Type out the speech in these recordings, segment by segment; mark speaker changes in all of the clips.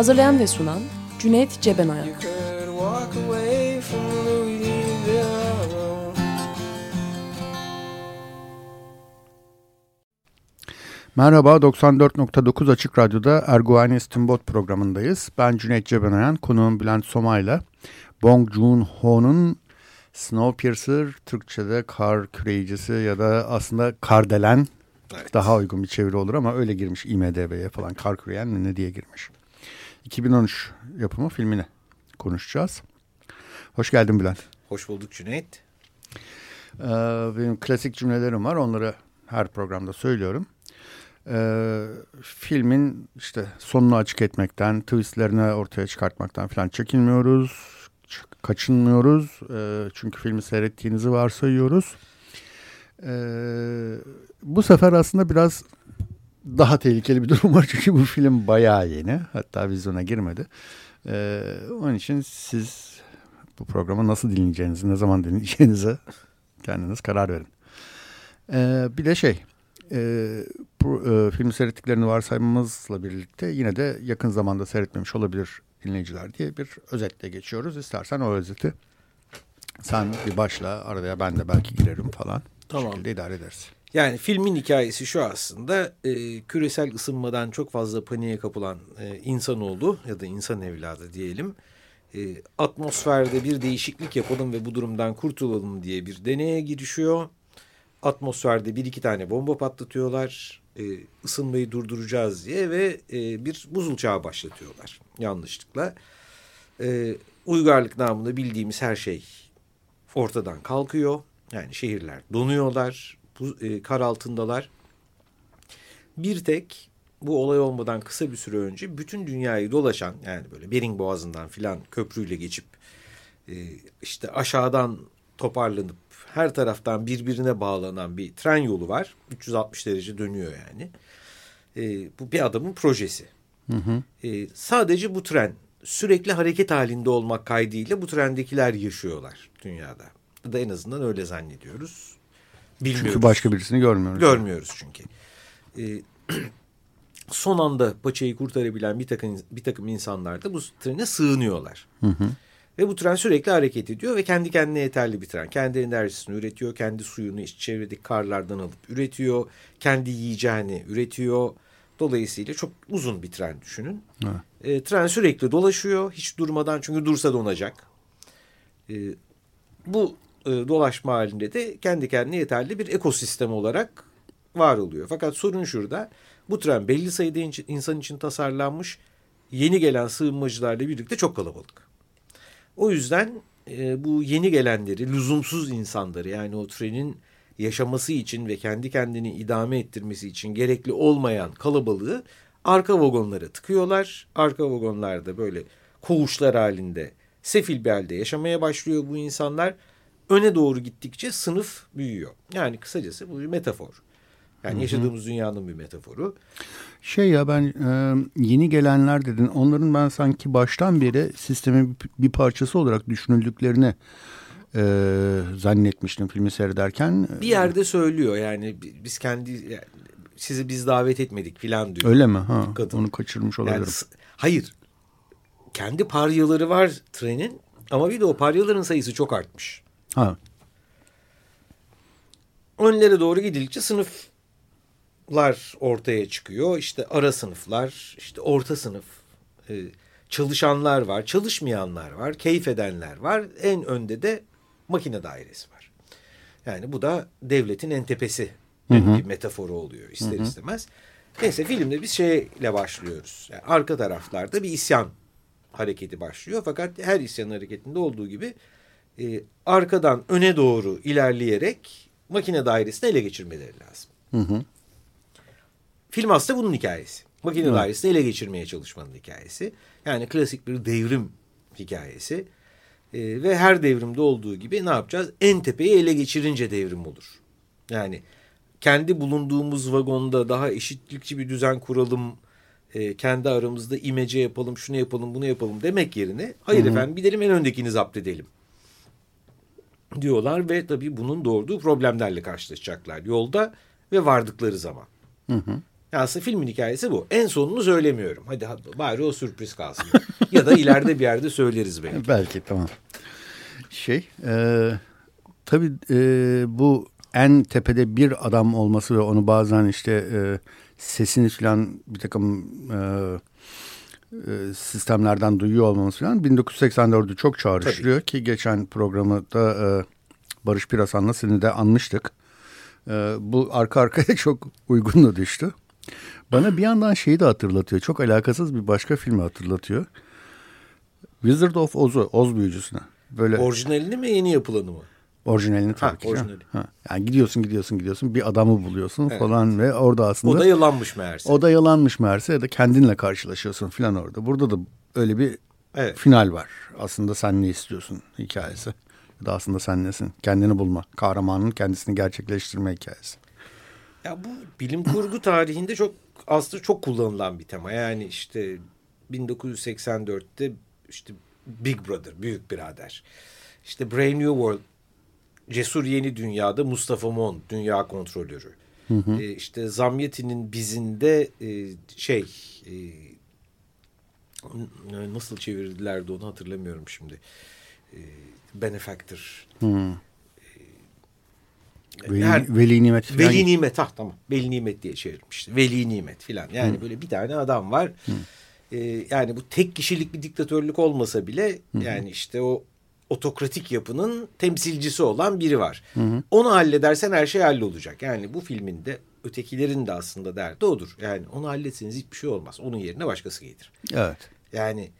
Speaker 1: Hazırlayan ve sunan Cüneyt Cebenayak.
Speaker 2: Merhaba, 94.9 Açık Radyo'da Erguvani İstimbot programındayız. Ben Cüneyt Cebenayan, konuğum Bülent Soma'yla Bong Joon-ho'nun Snowpiercer, Türkçe'de kar küreyicisi ya da aslında kardelen Evet. Daha uygun bir çeviri olur ama öyle girmiş IMDB'ye falan kar küreyen mi ne diye girmiş. 2013 yapımı filmini konuşacağız. Hoş geldin Bülent.
Speaker 3: Hoş bulduk Cüneyt.
Speaker 2: Ee, benim klasik cümlelerim var onları her programda söylüyorum. Ee, filmin işte sonunu açık etmekten, twistlerini ortaya çıkartmaktan falan çekinmiyoruz, kaçınmıyoruz. Ee, çünkü filmi seyrettiğinizi varsayıyoruz. Ee, bu sefer aslında biraz daha tehlikeli bir durum var çünkü bu film bayağı yeni. Hatta vizyona girmedi. Ee, onun için siz bu programı nasıl dinleyeceğinizi, ne zaman dinleyeceğinize kendiniz karar verin. Ee, bir de şey, e, bu, e, film seyrettiklerini varsaymamızla birlikte yine de yakın zamanda seyretmemiş olabilir dinleyiciler diye bir özetle geçiyoruz. İstersen o özeti sen bir başla araya ben de belki girerim falan. Tamam. şekilde idare ederiz.
Speaker 3: Yani filmin hikayesi şu aslında e, küresel ısınmadan çok fazla paniğe kapılan e, insanoğlu ya da insan evladı diyelim. E, atmosferde bir değişiklik yapalım ve bu durumdan kurtulalım diye bir deneye girişiyor. Atmosferde bir iki tane bomba patlatıyorlar. E, ısınmayı durduracağız diye ve e, bir buzul çağı başlatıyorlar yanlışlıkla. E, uygarlık namında bildiğimiz her şey ortadan kalkıyor yani şehirler donuyorlar, bu, e, kar altındalar. Bir tek bu olay olmadan kısa bir süre önce bütün dünyayı dolaşan yani böyle Bering Boğazı'ndan filan köprüyle geçip e, işte aşağıdan toparlanıp her taraftan birbirine bağlanan bir tren yolu var. 360 derece dönüyor yani. E, bu bir adamın projesi. Hı hı. E, sadece bu tren sürekli hareket halinde olmak kaydıyla bu trendekiler yaşıyorlar dünyada da en azından öyle zannediyoruz.
Speaker 2: Bilmiyoruz. Çünkü başka birisini görmüyoruz.
Speaker 3: Görmüyoruz çünkü. Ee, son anda paçayı kurtarabilen bir takım, bir takım insanlar da bu trene sığınıyorlar. Hı hı. Ve bu tren sürekli hareket ediyor ve kendi kendine yeterli bir tren. Kendi enerjisini üretiyor, kendi suyunu iç çevredeki karlardan alıp üretiyor, kendi yiyeceğini üretiyor. Dolayısıyla çok uzun bir tren düşünün. E, tren sürekli dolaşıyor, hiç durmadan çünkü dursa donacak. E, bu e, dolaşma halinde de kendi kendine yeterli bir ekosistem olarak var oluyor. Fakat sorun şurada bu tren belli sayıda insan için tasarlanmış yeni gelen sığınmacılarla birlikte çok kalabalık. O yüzden e, bu yeni gelenleri lüzumsuz insanları yani o trenin yaşaması için ve kendi kendini idame ettirmesi için gerekli olmayan kalabalığı arka vagonlara tıkıyorlar. Arka vagonlarda böyle koğuşlar halinde sefil bir halde yaşamaya başlıyor bu insanlar öne doğru gittikçe sınıf büyüyor. Yani kısacası bu bir metafor. Yani Hı-hı. yaşadığımız dünyanın bir metaforu.
Speaker 2: Şey ya ben e, yeni gelenler dedin. Onların ben sanki baştan beri sistemin bir parçası olarak düşünüldüklerini e, zannetmiştim filmi seyrederken.
Speaker 3: Bir yerde söylüyor yani biz kendi yani, sizi biz davet etmedik filan diyor.
Speaker 2: Öyle mi? Ha, kadın. Onu kaçırmış olabilirim. Yani,
Speaker 3: hayır. Kendi paryaları var trenin ama bir de o paryaların sayısı çok artmış. Ha. Önlere doğru gidildikçe sınıflar ortaya çıkıyor. İşte ara sınıflar, işte orta sınıf, e, çalışanlar var, çalışmayanlar var, keyif edenler var. En önde de makine dairesi var. Yani bu da devletin en tepesi hı hı. bir metaforu oluyor ister hı hı. istemez. Neyse filmde biz şeyle başlıyoruz. Yani arka taraflarda bir isyan hareketi başlıyor. Fakat her isyan hareketinde olduğu gibi e, arkadan öne doğru ilerleyerek makine dairesini ele geçirmeleri lazım. Hı hı. Film aslında bunun hikayesi. Makine evet. dairesini ele geçirmeye çalışmanın hikayesi. Yani klasik bir devrim hikayesi. E, ve her devrimde olduğu gibi ne yapacağız? En tepeyi ele geçirince devrim olur. Yani kendi bulunduğumuz vagonda daha eşitlikçi bir düzen kuralım, e, kendi aramızda imece yapalım, şunu yapalım, bunu yapalım demek yerine hayır Hı -hı. efendim gidelim en öndekini zapt edelim diyorlar ve tabii bunun doğurduğu problemlerle karşılaşacaklar yolda ve vardıkları zaman. Hı hı. Aslında filmin hikayesi bu. En sonunu söylemiyorum. Hadi bari o sürpriz kalsın. ya da ileride bir yerde söyleriz belki.
Speaker 2: Belki tamam. Şey e, tabii e, bu en tepede bir adam olması ve onu bazen işte e, sesini falan bir takım e, sistemlerden duyuyor olmamız falan 1984'ü çok çağrıştırıyor ki geçen programı da e, Barış Pirasan'la seni de anmıştık. E, bu arka arkaya çok uygun da düştü. Bana bir yandan şeyi de hatırlatıyor. Çok alakasız bir başka filmi hatırlatıyor. Wizard of Oz'u, Oz büyücüsüne.
Speaker 3: Böyle Orijinalini mi yeni yapılanı mı?
Speaker 2: Orijinalini tabii ha, ki. Orijinali. Ha. Yani gidiyorsun gidiyorsun gidiyorsun bir adamı buluyorsun evet. falan ve orada aslında.
Speaker 3: O da yalanmış meğerse.
Speaker 2: O da yalanmış meğerse ya da kendinle karşılaşıyorsun falan orada. Burada da öyle bir evet. final var. Aslında sen ne istiyorsun hikayesi. Ya da aslında sen nesin? Kendini bulma. Kahramanın kendisini gerçekleştirme hikayesi.
Speaker 3: Ya bu bilim kurgu tarihinde çok aslında çok kullanılan bir tema. Yani işte 1984'te işte Big Brother, Büyük Birader. İşte Brave New World Cesur Yeni Dünya'da Mustafa Mon dünya kontrolörü. Hı hı. E, işte Zamyeti'nin bizinde e, şey e, nasıl çevirdilerdi onu hatırlamıyorum şimdi. E, benefactor. Hı.
Speaker 2: E, veli, her, veli nimet
Speaker 3: falan. Veli nimet ha tamam. Veli nimet diye çevirmişti. Veli nimet filan. Yani Hı. böyle bir tane adam var. Hı. Ee, yani bu tek kişilik bir diktatörlük olmasa bile Hı. yani işte o otokratik yapının temsilcisi olan biri var. Hı hı. Onu halledersen her şey hallolacak. Yani bu filminde ötekilerin de aslında derdi odur. Yani onu halletseniz hiçbir şey olmaz. Onun yerine başkası gelir.
Speaker 2: Evet.
Speaker 3: Yani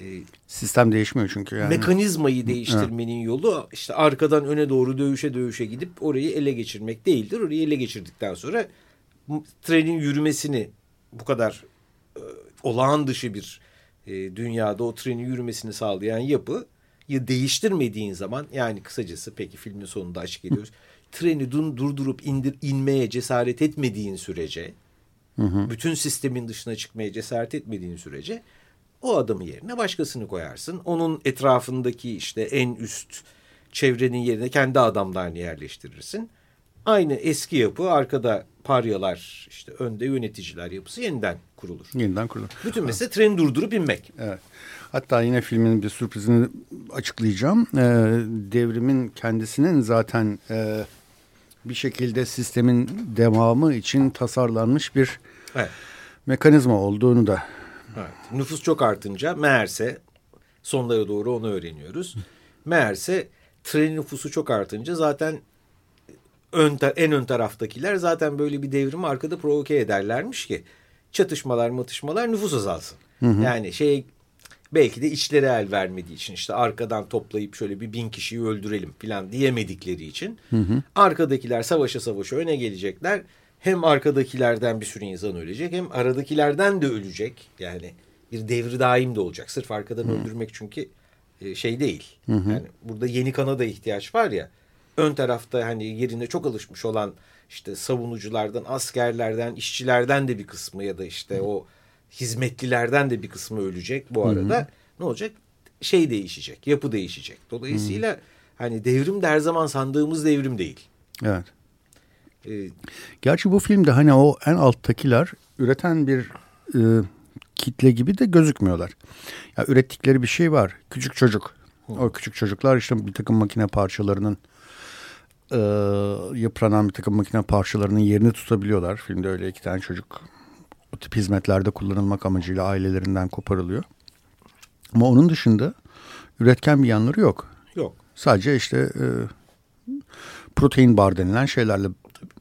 Speaker 2: e, sistem değişmiyor çünkü yani.
Speaker 3: Mekanizmayı değiştirmenin evet. yolu işte arkadan öne doğru dövüşe dövüşe gidip orayı ele geçirmek değildir. Orayı ele geçirdikten sonra trenin yürümesini bu kadar e, olağan dışı bir e, dünyada o trenin yürümesini sağlayan yapı değiştirmediğin zaman yani kısacası peki filmin sonunda açık ediyoruz. treni durdurup indir, inmeye cesaret etmediğin sürece hı hı. bütün sistemin dışına çıkmaya cesaret etmediğin sürece o adamı yerine başkasını koyarsın. Onun etrafındaki işte en üst çevrenin yerine kendi adamlarını yerleştirirsin. Aynı eski yapı arkada paryalar işte önde yöneticiler yapısı yeniden kurulur.
Speaker 2: Yeniden kurulur.
Speaker 3: Bütün mesele treni durdurup inmek.
Speaker 2: Evet. Hatta yine filmin bir sürprizini açıklayacağım. Ee, devrimin kendisinin zaten e, bir şekilde sistemin devamı için tasarlanmış bir evet. mekanizma olduğunu da.
Speaker 3: Evet. Nüfus çok artınca meğerse sonlara doğru onu öğreniyoruz. Meğerse tren nüfusu çok artınca zaten ön en ön taraftakiler zaten böyle bir devrimi arkada provoke ederlermiş ki çatışmalar matışmalar nüfus azalsın. Hı hı. Yani şey belki de içleri el vermediği için işte arkadan toplayıp şöyle bir bin kişiyi öldürelim falan diyemedikleri için hı hı. arkadakiler savaşa savaşa öne gelecekler. Hem arkadakilerden bir sürü insan ölecek hem aradakilerden de ölecek. Yani bir devri daim de olacak. Sırf arkadan hı. öldürmek çünkü e, şey değil. Hı hı. Yani burada yeni kana da ihtiyaç var ya. Ön tarafta hani yerine çok alışmış olan işte savunuculardan, askerlerden, işçilerden de bir kısmı ya da işte hı. o hizmetlilerden de bir kısmı ölecek bu arada. Hı hı. Ne olacak? Şey değişecek, yapı değişecek. Dolayısıyla hı. hani devrim de her zaman sandığımız devrim değil.
Speaker 2: Evet. Ee, Gerçi bu filmde hani o en alttakiler üreten bir e, kitle gibi de gözükmüyorlar. Ya ürettikleri bir şey var. Küçük çocuk. Hı. O küçük çocuklar işte bir takım makine parçalarının e, yıpranan bir takım makine parçalarının yerini tutabiliyorlar. Filmde öyle iki tane çocuk o tip hizmetlerde kullanılmak amacıyla ailelerinden koparılıyor. Ama onun dışında üretken bir yanları yok.
Speaker 3: Yok.
Speaker 2: Sadece işte e, protein bar denilen şeylerle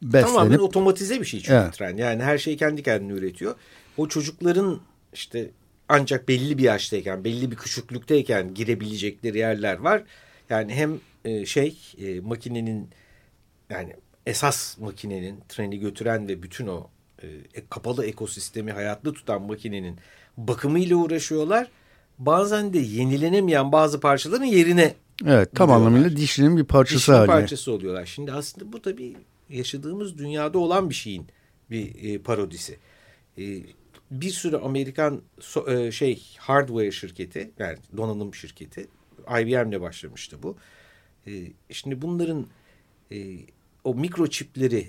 Speaker 2: beslenip. Tamamen
Speaker 3: otomatize bir şey çünkü evet. tren. Yani her şeyi kendi kendine üretiyor. O çocukların işte ancak belli bir yaştayken, belli bir küçüklükteyken girebilecekleri yerler var. Yani hem e, şey e, makinenin yani esas makinenin treni götüren ve bütün o e, kapalı ekosistemi hayatta tutan makinenin bakımıyla uğraşıyorlar. Bazen de yenilenemeyen bazı parçaların yerine
Speaker 2: Evet tam anlamıyla dişinin bir parçası
Speaker 3: dişinin
Speaker 2: haline.
Speaker 3: parçası oluyorlar. Şimdi aslında bu tabii yaşadığımız dünyada olan bir şeyin bir e, parodisi. E, bir sürü Amerikan so, e, şey hardware şirketi yani donanım şirketi IBM'le başlamıştı bu. E, şimdi bunların e, o mikroçipleri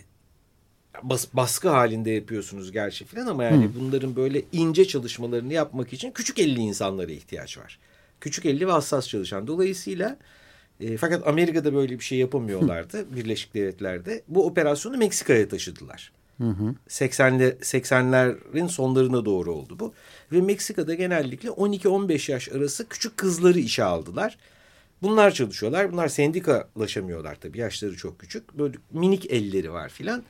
Speaker 3: bas, baskı halinde yapıyorsunuz gerçi falan ama yani Hı. bunların böyle ince çalışmalarını yapmak için küçük elli insanlara ihtiyaç var. Küçük elli ve hassas çalışan. Dolayısıyla e, fakat Amerika'da böyle bir şey yapamıyorlardı Hı. Birleşik Devletler'de. Bu operasyonu Meksika'ya taşıdılar. Hı hı. 80'li 80'lerin sonlarına doğru oldu bu. Ve Meksika'da genellikle 12-15 yaş arası küçük kızları işe aldılar. Bunlar çalışıyorlar. Bunlar sendikalaşamıyorlar tabii. Yaşları çok küçük. Böyle minik elleri var filan.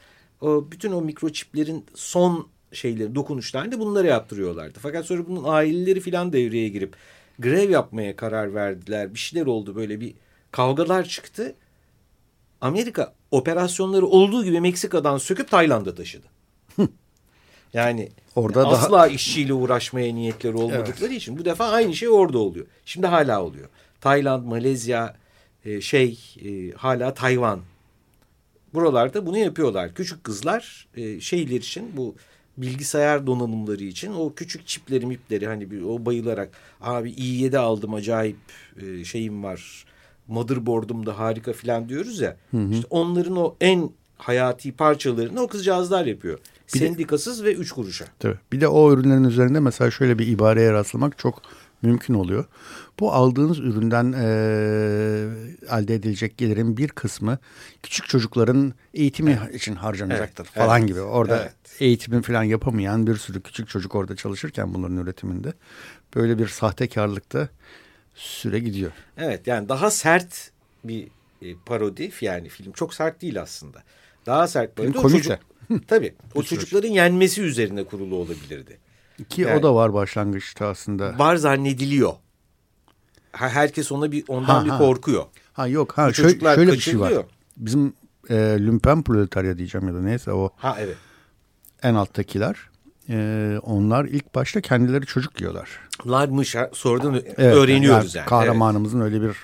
Speaker 3: Bütün o mikroçiplerin son şeyleri, dokunuşlarını bunları yaptırıyorlardı. Fakat sonra bunun aileleri filan devreye girip grev yapmaya karar verdiler. Bir şeyler oldu böyle bir kavgalar çıktı. Amerika operasyonları olduğu gibi Meksika'dan söküp Tayland'a taşıdı. Yani Orada yani asla daha... işçiyle uğraşmaya niyetleri olmadıkları evet. için bu defa aynı şey orada oluyor. Şimdi hala oluyor. Tayland, Malezya, e, şey e, hala Tayvan. Buralarda bunu yapıyorlar. Küçük kızlar e, şeyler için bu bilgisayar donanımları için o küçük çipleri mipleri hani bir, o bayılarak abi i7 aldım acayip e, şeyim var motherboard'um da harika falan diyoruz ya. Hı hı. İşte onların o en hayati parçalarını o kızcağızlar yapıyor. Bir Sendikasız de, ve üç kuruşa.
Speaker 2: Tabii. Bir de o ürünlerin üzerinde mesela şöyle bir ibareye rastlamak çok mümkün oluyor. Bu aldığınız üründen e, elde edilecek gelirin bir kısmı küçük çocukların eğitimi evet. için harcanacaktır evet. falan evet. gibi. Orada evet. eğitimi falan yapamayan bir sürü küçük çocuk orada çalışırken bunların üretiminde böyle bir sahtekarlıkta süre gidiyor.
Speaker 3: Evet yani daha sert bir e, parodi yani film çok sert değil aslında. Daha sert parodi.
Speaker 2: Film komik çocuk, de.
Speaker 3: Tabii o çocukların yenmesi üzerine kurulu olabilirdi.
Speaker 2: Ki yani, o da var başlangıçta aslında.
Speaker 3: Var zannediliyor. Herkes ona bir ondan ha, bir ha. korkuyor.
Speaker 2: Ha yok ha şöyle, şöyle bir şey var. Bizim e, lümpen proletarya diyeceğim ya da neyse o.
Speaker 3: Ha evet.
Speaker 2: En alttakiler. E, onlar ilk başta kendileri çocuk yiyorlar.
Speaker 3: Larmış sonradan evet, öğreniyoruz yani. yani.
Speaker 2: Kahramanımızın evet. öyle bir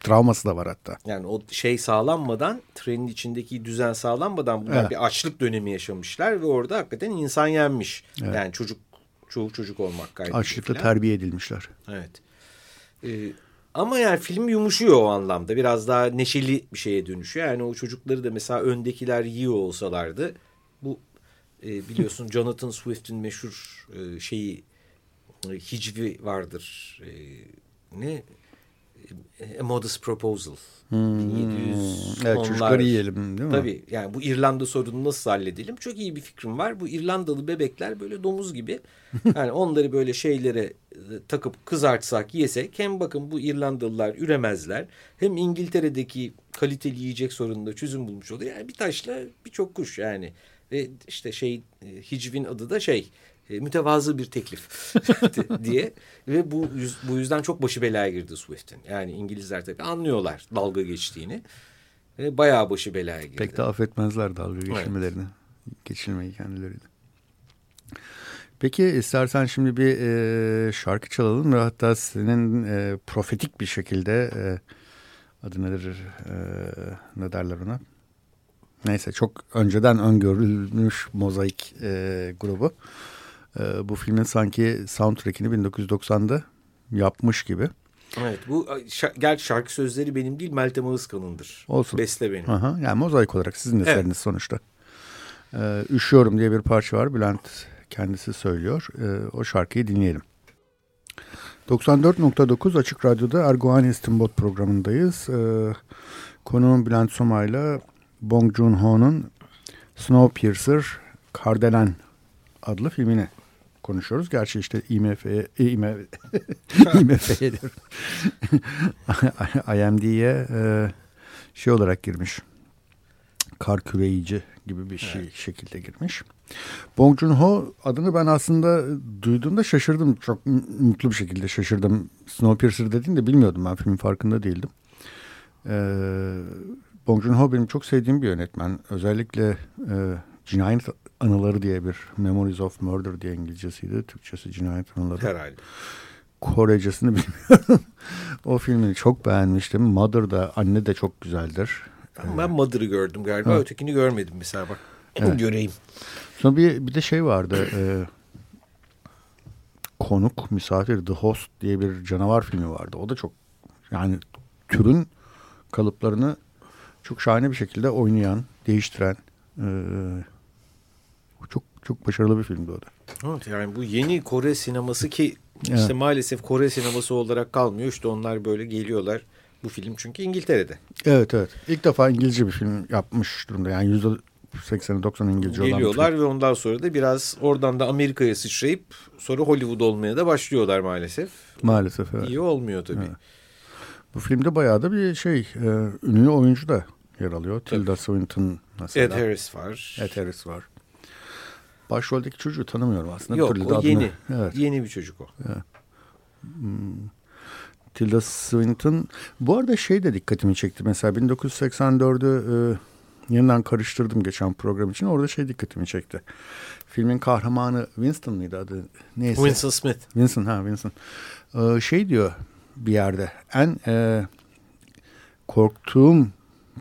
Speaker 2: travması da var hatta.
Speaker 3: Yani o şey sağlanmadan, trenin içindeki düzen sağlanmadan bunlar evet. bir açlık dönemi yaşamışlar ve orada hakikaten insan yenmiş. Evet. Yani çocuk çoğu çocuk olmak kaydıyla.
Speaker 2: Açlıkla falan. terbiye edilmişler.
Speaker 3: Evet. Ee, ama yani film yumuşuyor o anlamda. Biraz daha neşeli bir şeye dönüşüyor. Yani o çocukları da mesela öndekiler yiyor olsalardı bu e, biliyorsun Jonathan Swift'in meşhur e, şeyi e, hicvi vardır. E, ne A Modest Proposal. Hmm. 1700
Speaker 2: evet, çocukları yiyelim değil mi?
Speaker 3: Tabii yani bu İrlanda sorununu nasıl halledelim? Çok iyi bir fikrim var. Bu İrlandalı bebekler böyle domuz gibi. yani onları böyle şeylere e, takıp kızartsak yesek hem bakın bu İrlandalılar üremezler. Hem İngiltere'deki kaliteli yiyecek sorununda çözüm bulmuş oluyor. Yani bir taşla birçok kuş yani. Ve işte şey e, Hicvin adı da şey e, mütevazı bir teklif diye ve bu bu yüzden çok başı belaya girdi Swift'in. Yani İngilizler tabii anlıyorlar dalga geçtiğini ve bayağı başı belaya girdi.
Speaker 2: Pek de affetmezler dalga geçirmelerini, evet. geçilmeyi kendileri Peki istersen şimdi bir e, şarkı çalalım ve hatta senin e, profetik bir şekilde e, adı nedir e, ne derler ona? Neyse çok önceden öngörülmüş mozaik e, grubu bu filmin sanki soundtrackini 1990'da yapmış gibi.
Speaker 3: Evet bu gerçi şarkı sözleri benim değil Meltem Ağızkan'ındır.
Speaker 2: Olsun.
Speaker 3: Beste benim.
Speaker 2: Aha, yani mozaik olarak sizin eseriniz evet. sonuçta. Ee, Üşüyorum diye bir parça var. Bülent kendisi söylüyor. Ee, o şarkıyı dinleyelim. 94.9 Açık Radyo'da Erguvan İstinbot programındayız. Ee, konuğum Bülent Soma'yla Bong Joon-ho'nun Snowpiercer Kardelen adlı filmini konuşuyoruz. Gerçi işte IMF'ye, IMF, IMF'ye. IMD'ye e, şey olarak girmiş. Kar küreyici gibi bir şey evet. şekilde girmiş. Bong Joon-ho adını ben aslında duyduğumda şaşırdım. Çok mutlu bir şekilde şaşırdım. Snowpiercer dediğinde bilmiyordum ben filmin farkında değildim. Ee, Bong Joon-ho benim çok sevdiğim bir yönetmen. Özellikle e, Cinayet Anıları diye bir Memories of Murder diye İngilizcesiydi. Türkçesi Cinayet Anıları.
Speaker 3: Herhalde.
Speaker 2: Korecesini bilmiyorum. o filmini çok beğenmiştim. Mother da anne de çok güzeldir.
Speaker 3: Ama ben Mother'ı gördüm galiba. Ha. Ötekini görmedim mesela bak. Evet. Göreyim.
Speaker 2: Sonra bir, bir de şey vardı. E, konuk, misafir, The Host diye bir canavar filmi vardı. O da çok yani türün kalıplarını çok şahane bir şekilde oynayan, değiştiren e, çok çok başarılı bir filmdi o da.
Speaker 3: Evet yani bu yeni Kore sineması ki işte evet. maalesef Kore sineması olarak kalmıyor. İşte onlar böyle geliyorlar. Bu film çünkü İngiltere'de.
Speaker 2: Evet evet. İlk defa İngilizce bir film yapmış durumda. Yani yüzde 80'i 90 İngilizce
Speaker 3: olan Geliyorlar ve ondan sonra da biraz oradan da Amerika'ya sıçrayıp sonra Hollywood olmaya da başlıyorlar maalesef.
Speaker 2: Maalesef evet.
Speaker 3: İyi olmuyor tabii. Evet.
Speaker 2: Bu filmde bayağı da bir şey e, ünlü oyuncu da yer alıyor. Tilda Swinton mesela.
Speaker 3: Ed Harris var.
Speaker 2: Ed Harris var. Başroldeki çocuğu tanımıyorum aslında.
Speaker 3: Yok o yeni. Evet. Yeni bir çocuk o. Evet.
Speaker 2: Hmm. Tilda Swinton. Bu arada şey de dikkatimi çekti. Mesela 1984'ü e, yeniden karıştırdım geçen program için. Orada şey dikkatimi çekti. Filmin kahramanı Winston mıydı adı?
Speaker 3: Neyse. Winston Smith.
Speaker 2: Winston ha Winston. Ee, şey diyor bir yerde. En e, korktuğum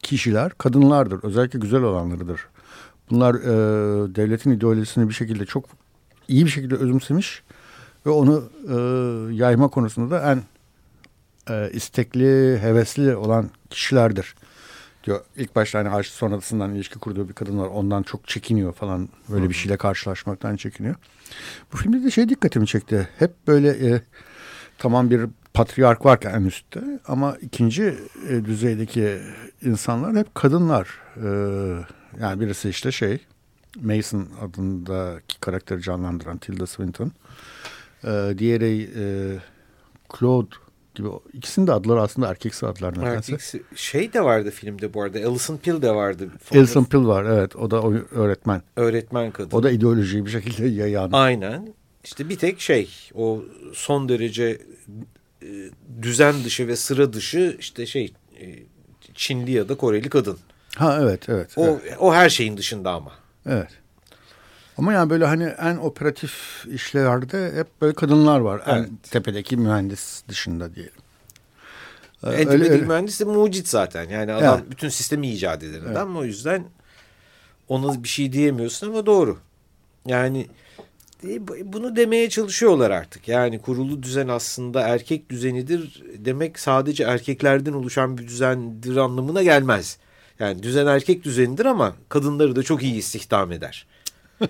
Speaker 2: kişiler kadınlardır. Özellikle güzel olanlarıdır. Bunlar e, devletin ideolojisini bir şekilde çok iyi bir şekilde özümsemiş ve onu e, yayma konusunda da en e, istekli, hevesli olan kişilerdir. Diyor ilk başta hani aşık sonrasından ilişki kurduğu bir kadın var. Ondan çok çekiniyor falan. Böyle bir şeyle karşılaşmaktan çekiniyor. Bu filmde de şey dikkatimi çekti. Hep böyle e, tamam bir patriark varken en üstte ama ikinci e, düzeydeki insanlar hep kadınlar. E, yani birisi işte şey Mason adındaki karakteri canlandıran Tilda Swinton. E, diğeri e, Claude gibi. İkisinin de adları aslında erkeksi adlar nedense. Erkeksi.
Speaker 3: Şey de vardı filmde bu arada. Alison Pill de vardı.
Speaker 2: Alison Pill var evet. O da öğretmen.
Speaker 3: Öğretmen kadın.
Speaker 2: O da ideolojiyi bir şekilde yayan.
Speaker 3: Aynen. İşte bir tek şey o son derece e, düzen dışı ve sıra dışı işte şey e, Çinli ya da Koreli kadın.
Speaker 2: Ha evet evet.
Speaker 3: O,
Speaker 2: evet.
Speaker 3: o her şeyin dışında ama.
Speaker 2: Evet. Ama yani böyle hani en operatif işlerde hep böyle kadınlar var. Evet. En tepedeki mühendis dışında diyelim.
Speaker 3: En öyle, tepedeki öyle. mühendis de mucit zaten. Yani adam evet. bütün sistemi icat eden adam. Evet. Ama o yüzden ona bir şey diyemiyorsun ama doğru. Yani e, bunu demeye çalışıyorlar artık. Yani kurulu düzen aslında erkek düzenidir demek sadece erkeklerden oluşan bir düzendir anlamına gelmez. Yani düzen erkek düzenidir ama kadınları da çok iyi istihdam eder.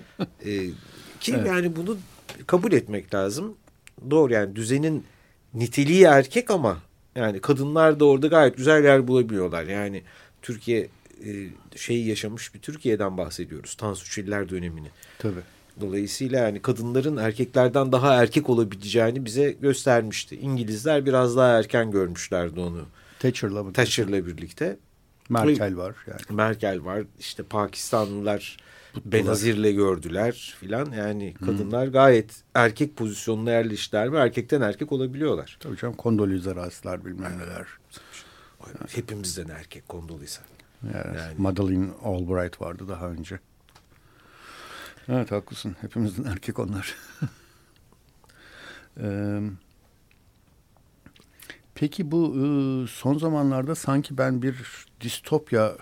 Speaker 3: ee, ki evet. yani bunu kabul etmek lazım. Doğru yani düzenin niteliği erkek ama yani kadınlar da orada gayet güzel yer bulabiliyorlar. Yani Türkiye e, şeyi yaşamış bir Türkiye'den bahsediyoruz. Tansu Çiller dönemini.
Speaker 2: Tabii.
Speaker 3: Dolayısıyla yani kadınların erkeklerden daha erkek olabileceğini bize göstermişti. İngilizler biraz daha erken görmüşlerdi onu.
Speaker 2: Thatcher'la
Speaker 3: mı? Thatcher'la birlikte.
Speaker 2: Merkel var yani.
Speaker 3: Merkel var. İşte Pakistanlılar Benazir'le gördüler filan. Yani kadınlar hmm. gayet erkek pozisyonuna yerleştiler ve erkekten erkek olabiliyorlar.
Speaker 2: Tabii canım Kondoliza Rice'lar bilmem neler.
Speaker 3: Yani. Hepimizden erkek Kondoliza.
Speaker 2: Yani, yani. Madeleine Albright vardı daha önce. Evet haklısın. Hepimizden erkek onlar. Ee, peki bu ıı, son zamanlarda sanki ben bir distopya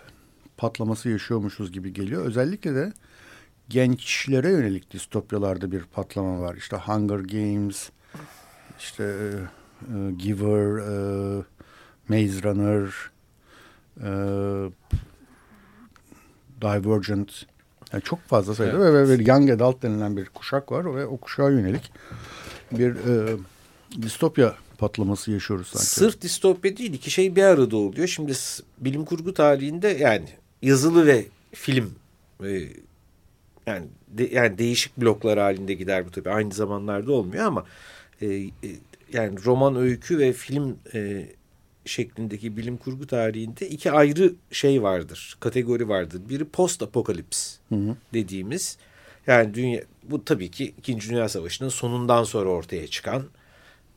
Speaker 2: patlaması yaşıyormuşuz gibi geliyor. Özellikle de gençlere yönelik distopyalarda bir patlama var. İşte Hunger Games, işte e, Giver, e, Maze Runner, e, Divergent. Yani çok fazla sayıda evet. ve, ve Young Adult denilen bir kuşak var ve o kuşağa yönelik bir e, distopya patlaması yaşıyoruz sanki.
Speaker 3: Sırf distopya değil iki şey bir arada oluyor. Şimdi bilim kurgu tarihinde yani yazılı ve film e, yani de, yani değişik bloklar halinde gider bu tabii aynı zamanlarda olmuyor ama e, e, yani roman öykü ve film e, şeklindeki bilim kurgu tarihinde iki ayrı şey vardır, kategori vardır. Biri post apokalips dediğimiz yani dünya bu tabii ki İkinci Dünya Savaşı'nın sonundan sonra ortaya çıkan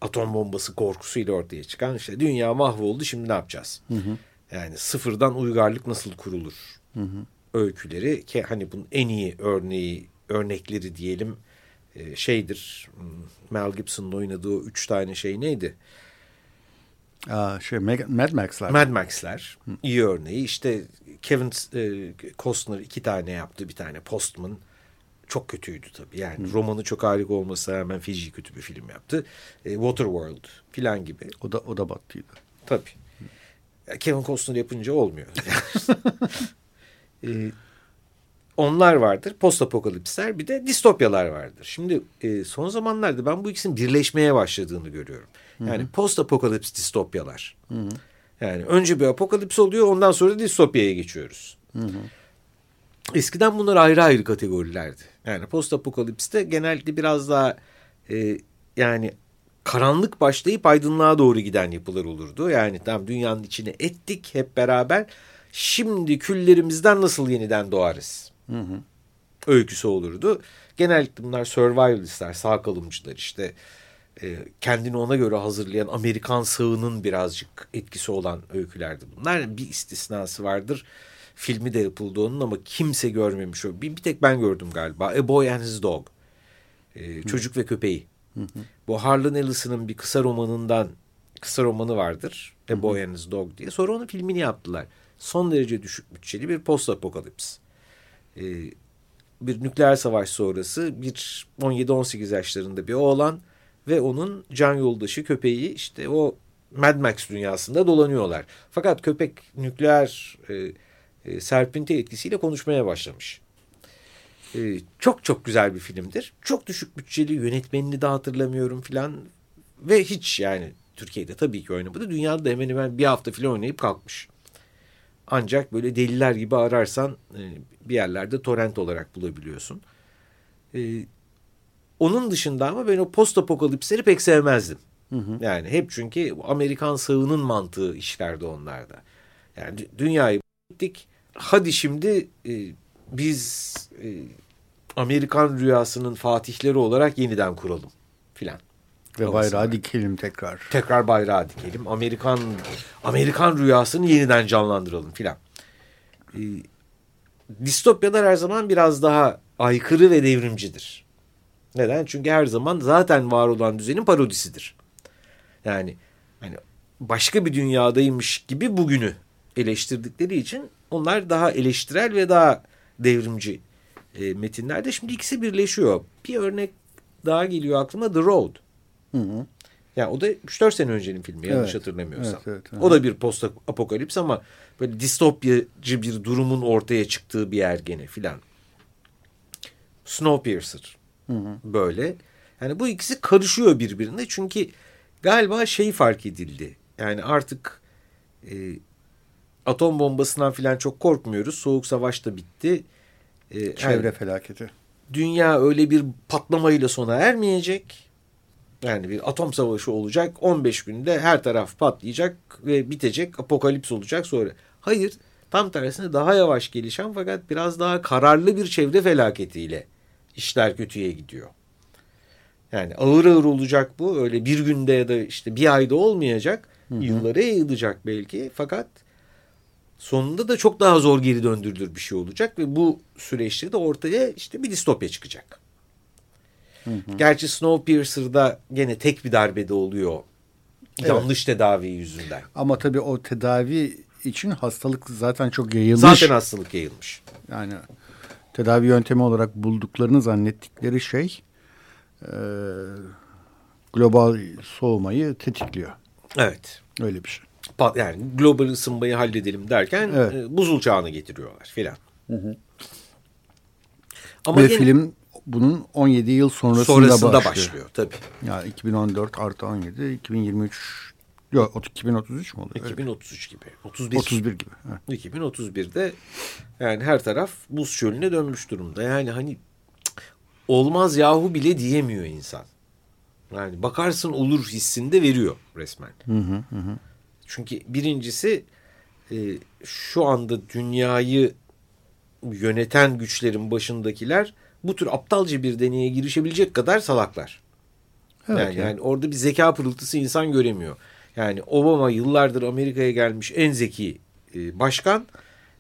Speaker 3: atom bombası korkusuyla ortaya çıkan işte dünya mahvoldu şimdi ne yapacağız? Hı hı. Yani sıfırdan uygarlık nasıl kurulur? Hı hı. öyküleri ki hani bunun en iyi örneği örnekleri diyelim e, şeydir hmm, Mel Gibson'ın oynadığı üç tane şey neydi?
Speaker 2: Aa, şey Mad Max'ler.
Speaker 3: Mad Max'ler iyi örneği. İşte Kevin e, Costner iki tane yaptı bir tane Postman. Çok kötüydü tabii. Yani hmm. romanı çok harika olmasına rağmen feci kötü bir film yaptı. E, Waterworld filan gibi.
Speaker 2: O da o da battıydı.
Speaker 3: Tabii. Kevin Costner yapınca olmuyor. e, onlar vardır. Post apokalipsler bir de distopyalar vardır. Şimdi e, son zamanlarda ben bu ikisinin birleşmeye başladığını görüyorum. Yani post apokalips distopyalar. Hı. Yani önce bir apokalips oluyor ondan sonra distopyaya geçiyoruz. Hı hı. Eskiden bunlar ayrı ayrı kategorilerdi. Yani post apokalipste genelde biraz daha e, yani karanlık başlayıp aydınlığa doğru giden yapılar olurdu. Yani tam dünyanın içine ettik hep beraber. Şimdi küllerimizden nasıl yeniden doğarız? Hı hı. Öyküsü olurdu. Genellikle bunlar survivalistler, sağ kalımcılar işte e, kendini ona göre hazırlayan Amerikan sağının birazcık etkisi olan öykülerdi bunlar. Bir istisnası vardır. Filmi de yapıldı onun ama kimse görmemiş o. Bir, bir tek ben gördüm galiba. A Boy and His Dog. E, Çocuk ve Köpeği. Bu Harlan Ellison'ın bir kısa romanından kısa romanı vardır. A Boy and His Dog diye. Sonra onun filmini yaptılar. Son derece düşük bütçeli bir post apokalips. E, bir nükleer savaş sonrası bir 17-18 yaşlarında bir oğlan ve onun can yoldaşı köpeği işte o Mad Max dünyasında dolanıyorlar. Fakat köpek nükleer e, e, serpinti etkisiyle konuşmaya başlamış. E, çok çok güzel bir filmdir. Çok düşük bütçeli yönetmenini de hatırlamıyorum filan ve hiç yani Türkiye'de tabii ki oynamadı. Dünyada da hemen hemen bir hafta filan oynayıp kalkmış. Ancak böyle deliler gibi ararsan e, bir yerlerde torrent olarak bulabiliyorsun. E, onun dışında ama ben o post apokalipsleri pek sevmezdim. Hı hı. Yani hep çünkü Amerikan sağının mantığı işlerdi onlarda. Yani dünyayı bittik. Hadi şimdi e, biz e, Amerikan rüyasının fatihleri olarak yeniden kuralım filan.
Speaker 2: Ve bayrağı dikelim tekrar.
Speaker 3: Tekrar bayrağı dikelim. Amerikan Amerikan rüyasını yeniden canlandıralım filan. E, distopyalar her zaman biraz daha aykırı ve devrimcidir. Neden? Çünkü her zaman zaten var olan düzenin parodisidir. Yani hani başka bir dünyadaymış gibi bugünü eleştirdikleri için onlar daha eleştirel ve daha devrimci e, metinlerde. Şimdi ikisi birleşiyor. Bir örnek daha geliyor aklıma The Road. Hı hı. Yani o da 3-4 sene öncenin filmi evet. yanlış hatırlamıyorsam. Evet, evet. O da bir post apokalips ama böyle distopyacı bir durumun ortaya çıktığı bir yer gene filan. Snowpiercer. Hı hı. Böyle. Yani bu ikisi karışıyor birbirine çünkü galiba şey fark edildi. Yani artık e, atom bombasından falan çok korkmuyoruz. Soğuk savaş da bitti.
Speaker 2: E, Çevre yani, felaketi.
Speaker 3: Dünya öyle bir patlamayla sona ermeyecek. Yani bir atom savaşı olacak. 15 günde her taraf patlayacak ve bitecek. Apokalips olacak sonra. Hayır. Tam tersine daha yavaş gelişen fakat biraz daha kararlı bir çevre felaketiyle işler kötüye gidiyor. Yani ağır ağır olacak bu. Öyle bir günde ya da işte bir ayda olmayacak. Hı hı. Yıllara yayılacak belki. Fakat sonunda da çok daha zor geri döndürülür bir şey olacak. Ve bu süreçte de ortaya işte bir distopya çıkacak. Hı hı. Gerçi Snowpiercer'da gene tek bir darbede oluyor. Evet. Yanlış tedavi yüzünden.
Speaker 2: Ama tabii o tedavi için hastalık zaten çok yayılmış.
Speaker 3: Zaten hastalık yayılmış.
Speaker 2: Yani tedavi yöntemi olarak bulduklarını zannettikleri şey e, global soğumayı tetikliyor.
Speaker 3: Evet.
Speaker 2: Öyle bir şey.
Speaker 3: Yani global ısınmayı halledelim derken evet. e, buzul çağını getiriyorlar filan.
Speaker 2: Ama Ve yine, film bunun 17 yıl sonrasında, sonrasında başlıyor. başlıyor
Speaker 3: tabii.
Speaker 2: Yani 2014 artı 17, 2023 Yok 2033 mü oluyor?
Speaker 3: 2033 gibi.
Speaker 2: 31. 31 gibi.
Speaker 3: Evet. 2031'de yani her taraf buz çölüne dönmüş durumda. Yani hani olmaz yahu bile diyemiyor insan. Yani bakarsın olur hissinde veriyor resmen. Hı hı hı. Çünkü birincisi e, şu anda dünyayı yöneten güçlerin başındakiler bu tür aptalca bir deneye girişebilecek kadar salaklar. Evet, yani, yani orada bir zeka pırıltısı insan göremiyor. Yani Obama yıllardır Amerika'ya gelmiş en zeki e, başkan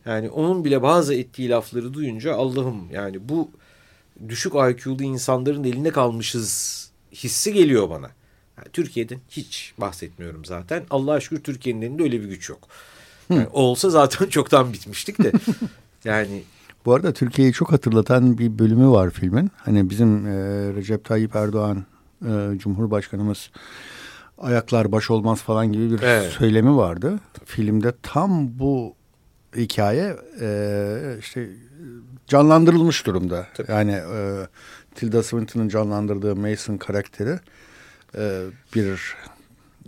Speaker 3: Yani onun bile bazı ettiği lafları duyunca Allah'ım yani bu düşük IQ'lu insanların eline kalmışız hissi geliyor bana. Yani Türkiye'den hiç bahsetmiyorum zaten. Allah'a şükür Türkiye'nin elinde öyle bir güç yok. Yani olsa zaten çoktan bitmiştik de. Yani
Speaker 2: bu arada Türkiye'yi çok hatırlatan bir bölümü var filmin. Hani bizim e, Recep Tayyip Erdoğan e, Cumhurbaşkanımız ayaklar baş olmaz falan gibi bir evet. söylemi vardı. Filmde tam bu hikaye e, işte canlandırılmış durumda. Tabii. Yani e, Tilda Swinton'ın canlandırdığı Mason karakteri e, bir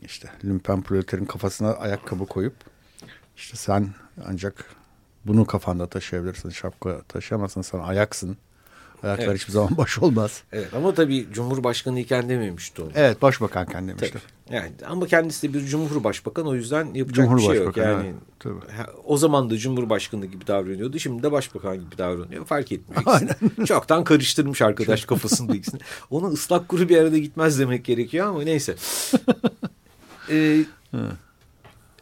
Speaker 2: işte lümpen proleterin kafasına ayakkabı koyup işte sen ancak bunu kafanda taşıyabilirsin. Şapka taşıyamazsın. Sen ayaksın. Ayaklar evet. hiçbir zaman baş olmaz.
Speaker 3: Evet ama tabii Cumhurbaşkanı iken dememişti onu.
Speaker 2: Evet başbakanken demişti.
Speaker 3: Tabii. Yani ama kendisi de bir cumhurbaşkanı o yüzden yapacak bir şey yok. Yani evet, tabii. o zaman da cumhurbaşkanı gibi davranıyordu. Şimdi de başbakan gibi davranıyor. Fark etmiyor. Aynen. Çoktan karıştırmış arkadaş kafasında ikisini. Onun ıslak kuru bir arada gitmez demek gerekiyor ama neyse. ee,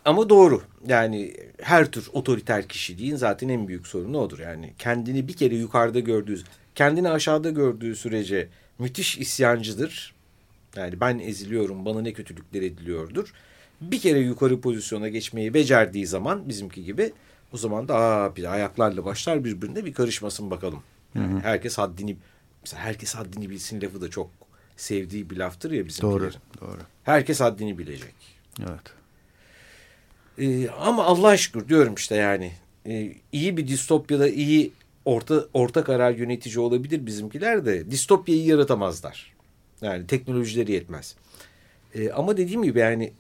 Speaker 3: ama doğru. Yani her tür otoriter kişiliğin zaten en büyük sorunu odur. Yani kendini bir kere yukarıda gördüğü, kendini aşağıda gördüğü sürece müthiş isyancıdır. Yani ben eziliyorum, bana ne kötülükler ediliyordur. Bir kere yukarı pozisyona geçmeyi becerdiği zaman bizimki gibi o zaman da aa, bir ayaklarla başlar birbirine bir karışmasın bakalım. Yani hı hı. herkes haddini mesela herkes haddini bilsin lafı da çok sevdiği bir laftır ya bizimkilerin.
Speaker 2: Doğru, doğru.
Speaker 3: Herkes haddini bilecek.
Speaker 2: Evet.
Speaker 3: Ee, ama Allah şükür diyorum işte yani e, iyi bir distopyada iyi orta orta karar yönetici olabilir bizimkiler de distopyayı yaratamazlar. Yani teknolojileri yetmez. E, ama dediğim gibi yani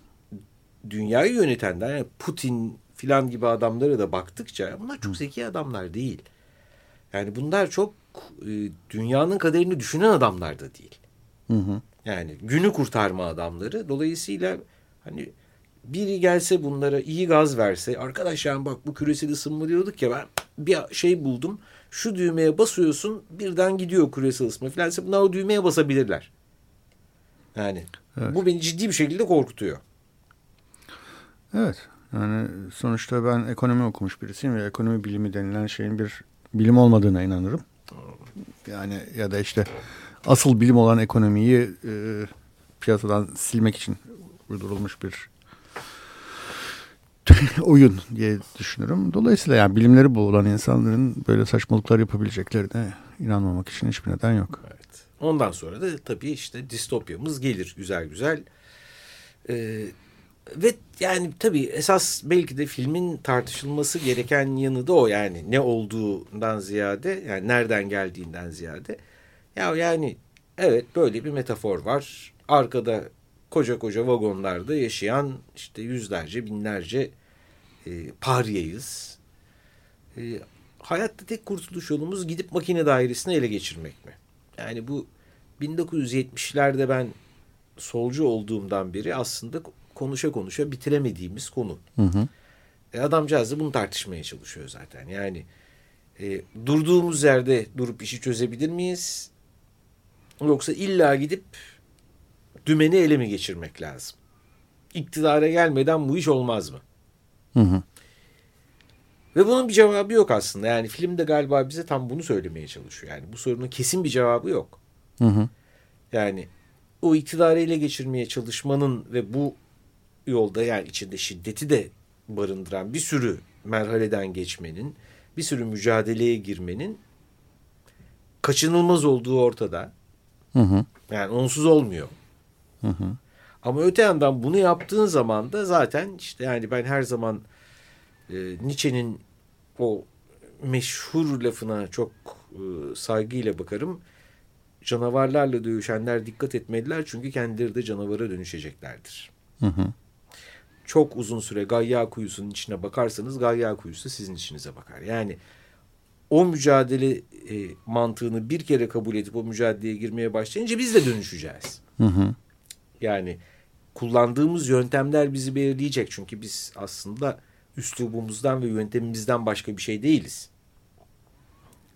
Speaker 3: dünyayı yönetenler yani Putin filan gibi adamlara da baktıkça bunlar çok zeki adamlar değil. Yani bunlar çok e, dünyanın kaderini düşünen adamlar da değil. Hı hı. Yani günü kurtarma adamları. Dolayısıyla hani biri gelse bunlara iyi gaz verse arkadaşlar bak bu küresel ısınma diyorduk ya ben bir şey buldum. Şu düğmeye basıyorsun birden gidiyor küresel ısınma falan. Bunlar o düğmeye basabilirler. Yani evet. bu beni ciddi bir şekilde korkutuyor.
Speaker 2: Evet. Yani sonuçta ben ekonomi okumuş birisiyim ve ekonomi bilimi denilen şeyin bir bilim olmadığına inanırım. Yani ya da işte asıl bilim olan ekonomiyi e, piyasadan silmek için uydurulmuş bir oyun diye düşünürüm. Dolayısıyla yani bilimleri bu olan insanların böyle saçmalıklar yapabileceklerine inanmamak için hiçbir neden yok.
Speaker 3: Evet. Ondan sonra da tabii işte distopyamız gelir güzel güzel. Ee, ve yani tabii esas belki de filmin tartışılması gereken yanı da o yani ne olduğundan ziyade yani nereden geldiğinden ziyade. Ya yani evet böyle bir metafor var. Arkada koca koca vagonlarda yaşayan işte yüzlerce binlerce e, paryayız. E, hayatta tek kurtuluş yolumuz gidip makine dairesini ele geçirmek mi? Yani bu 1970'lerde ben solcu olduğumdan beri aslında konuşa konuşa bitiremediğimiz konu. Hı hı. E, adamcağız da bunu tartışmaya çalışıyor zaten. Yani e, durduğumuz yerde durup işi çözebilir miyiz? Yoksa illa gidip dümeni ele mi geçirmek lazım? İktidara gelmeden bu iş olmaz mı? Hı hı. Ve bunun bir cevabı yok aslında. Yani filmde galiba bize tam bunu söylemeye çalışıyor. Yani bu sorunun kesin bir cevabı yok. Hı hı. Yani o iktidarı ele geçirmeye çalışmanın ve bu yolda yani içinde şiddeti de barındıran bir sürü merhaleden geçmenin, bir sürü mücadeleye girmenin kaçınılmaz olduğu ortada. Hı hı. Yani onsuz olmuyor. Hı hı. Ama öte yandan bunu yaptığın zaman da zaten işte yani ben her zaman e, Nietzsche'nin o meşhur lafına çok e, saygıyla bakarım. Canavarlarla dövüşenler dikkat etmeliler çünkü kendileri de canavara dönüşeceklerdir. Hı hı. Çok uzun süre Gayya kuyusunun içine bakarsanız Gayya kuyusu sizin içinize bakar. Yani o mücadele e, mantığını bir kere kabul edip o mücadeleye girmeye başlayınca biz de dönüşeceğiz. Hı hı. Yani kullandığımız yöntemler bizi belirleyecek. Çünkü biz aslında üslubumuzdan ve yöntemimizden başka bir şey değiliz.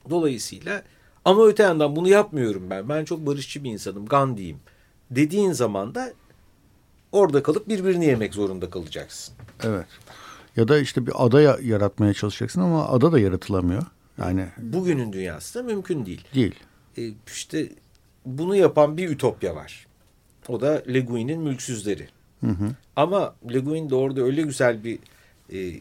Speaker 3: Dolayısıyla ama öte yandan bunu yapmıyorum ben. Ben çok barışçı bir insanım. Gandhi'yim. Dediğin zaman da orada kalıp birbirini yemek zorunda kalacaksın.
Speaker 2: Evet. Ya da işte bir ada yaratmaya çalışacaksın ama ada da yaratılamıyor. Yani
Speaker 3: bugünün dünyası da mümkün değil.
Speaker 2: Değil.
Speaker 3: E, işte bunu yapan bir ütopya var. O da Le Guin'in mülksüzleri. Hı hı. Ama Le Guin de orada öyle güzel bir e,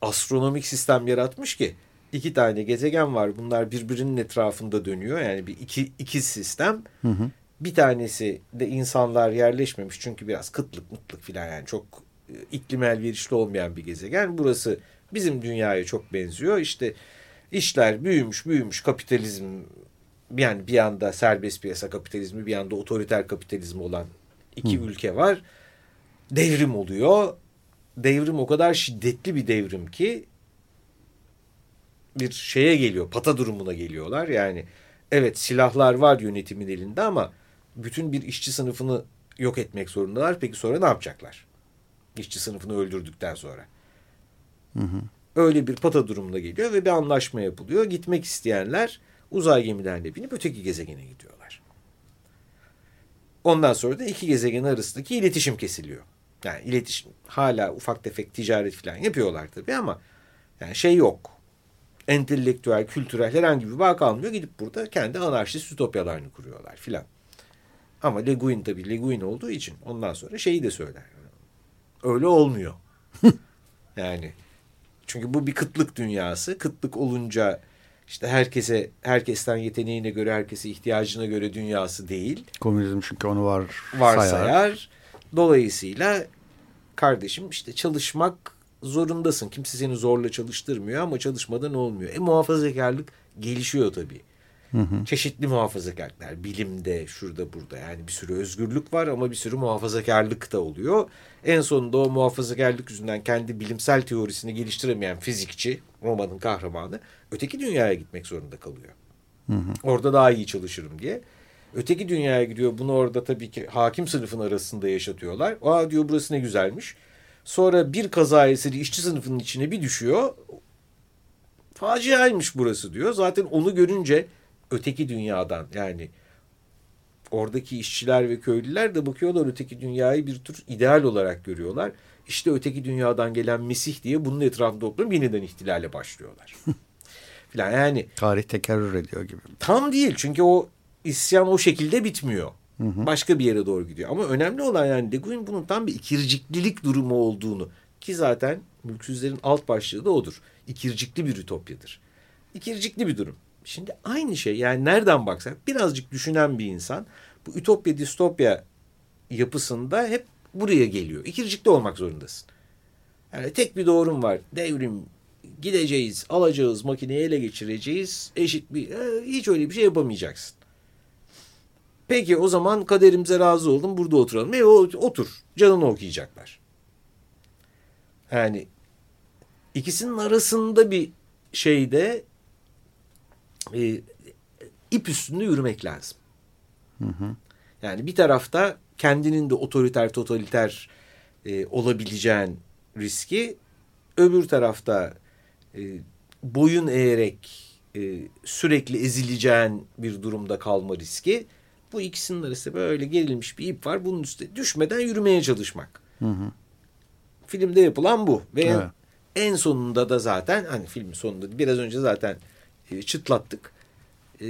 Speaker 3: astronomik sistem yaratmış ki iki tane gezegen var. Bunlar birbirinin etrafında dönüyor. Yani bir iki, iki sistem. Hı hı. Bir tanesi de insanlar yerleşmemiş. Çünkü biraz kıtlık mıtlık filan yani çok e, iklim elverişli olmayan bir gezegen. Burası bizim dünyaya çok benziyor. İşte işler büyümüş büyümüş kapitalizm yani bir yanda serbest piyasa kapitalizmi bir yanda otoriter kapitalizmi olan iki Hı. ülke var. Devrim oluyor. Devrim o kadar şiddetli bir devrim ki bir şeye geliyor, pata durumuna geliyorlar. Yani evet silahlar var yönetimin elinde ama bütün bir işçi sınıfını yok etmek zorundalar. Peki sonra ne yapacaklar? İşçi sınıfını öldürdükten sonra. Hı hı. Öyle bir pata durumuna geliyor ve bir anlaşma yapılıyor. Gitmek isteyenler uzay gemilerine binip öteki gezegene gidiyorlar. Ondan sonra da iki gezegen arasındaki iletişim kesiliyor. Yani iletişim hala ufak tefek ticaret falan yapıyorlar tabii ama yani şey yok. Entelektüel, kültürel herhangi bir bağ kalmıyor. Gidip burada kendi anarşist ütopyalarını kuruyorlar filan. Ama Le Guin tabii Le Guin olduğu için ondan sonra şeyi de söyler. Öyle olmuyor. yani çünkü bu bir kıtlık dünyası. Kıtlık olunca işte herkese herkesten yeteneğine göre herkese ihtiyacına göre dünyası değil.
Speaker 2: Komünizm çünkü onu var
Speaker 3: varsayar. sayar. Dolayısıyla kardeşim işte çalışmak zorundasın. Kimse seni zorla çalıştırmıyor ama çalışmadan olmuyor. E muhafazakarlık gelişiyor tabii. Hı hı. Çeşitli muhafazakarlıklar bilimde şurada burada yani bir sürü özgürlük var ama bir sürü muhafazakarlık da oluyor. En sonunda o muhafazakarlık yüzünden kendi bilimsel teorisini geliştiremeyen fizikçi romanın kahramanı öteki dünyaya gitmek zorunda kalıyor. Hı hı. Orada daha iyi çalışırım diye. Öteki dünyaya gidiyor. Bunu orada tabii ki hakim sınıfın arasında yaşatıyorlar. Aa diyor burası ne güzelmiş. Sonra bir kaza eseri işçi sınıfının içine bir düşüyor. Faciaymış burası diyor. Zaten onu görünce öteki dünyadan yani oradaki işçiler ve köylüler de bakıyorlar öteki dünyayı bir tür ideal olarak görüyorlar. İşte öteki dünyadan gelen Mesih diye bunun etrafında toplanıp yeniden ihtilale başlıyorlar. Falan yani.
Speaker 2: Tarih tekerrür ediyor gibi.
Speaker 3: Tam değil çünkü o isyan o şekilde bitmiyor. Hı hı. Başka bir yere doğru gidiyor. Ama önemli olan yani De Guin bunun tam bir ikirciklilik durumu olduğunu ki zaten mülksüzlerin alt başlığı da odur. İkircikli bir ütopyadır. İkircikli bir durum. Şimdi aynı şey yani nereden baksak birazcık düşünen bir insan bu ütopya distopya yapısında hep buraya geliyor. İkircikli olmak zorundasın. Yani tek bir doğrum var. Devrim gideceğiz, alacağız, makineyi ele geçireceğiz. Eşit bir e, hiç öyle bir şey yapamayacaksın. Peki o zaman kaderimize razı oldum burada oturalım. E otur. Canını okuyacaklar. Yani ikisinin arasında bir şeyde e, ip üstünde yürümek lazım. Hı hı. Yani bir tarafta kendinin de otoriter totaliter e, olabileceğin riski öbür tarafta e, boyun eğerek e, sürekli ezileceğin bir durumda kalma riski. Bu ikisinin arasında böyle gerilmiş bir ip var. Bunun üstüne düşmeden yürümeye çalışmak. Hı hı. Filmde yapılan bu. Ve evet. en sonunda da zaten hani filmin sonunda biraz önce zaten e, çıtlattık. E,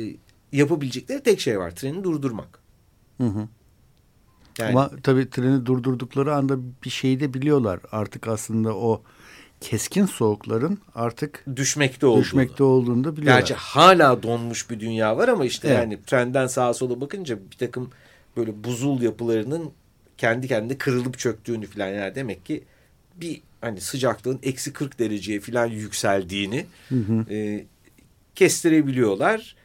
Speaker 3: yapabilecekleri tek şey var. Treni durdurmak. Hı hı.
Speaker 2: Yani, Ama tabii treni durdurdukları anda bir şeyi de biliyorlar. Artık aslında o keskin soğukların artık
Speaker 3: düşmekte olduğunu.
Speaker 2: Düşmekte olduğunu da biliyorlar.
Speaker 3: Gerçi hala donmuş bir dünya var ama işte evet. yani trenden sağa sola bakınca bir takım böyle buzul yapılarının kendi kendine kırılıp çöktüğünü falan yani demek ki bir hani sıcaklığın eksi 40 dereceye falan yükseldiğini hı hı. E, kestirebiliyorlar.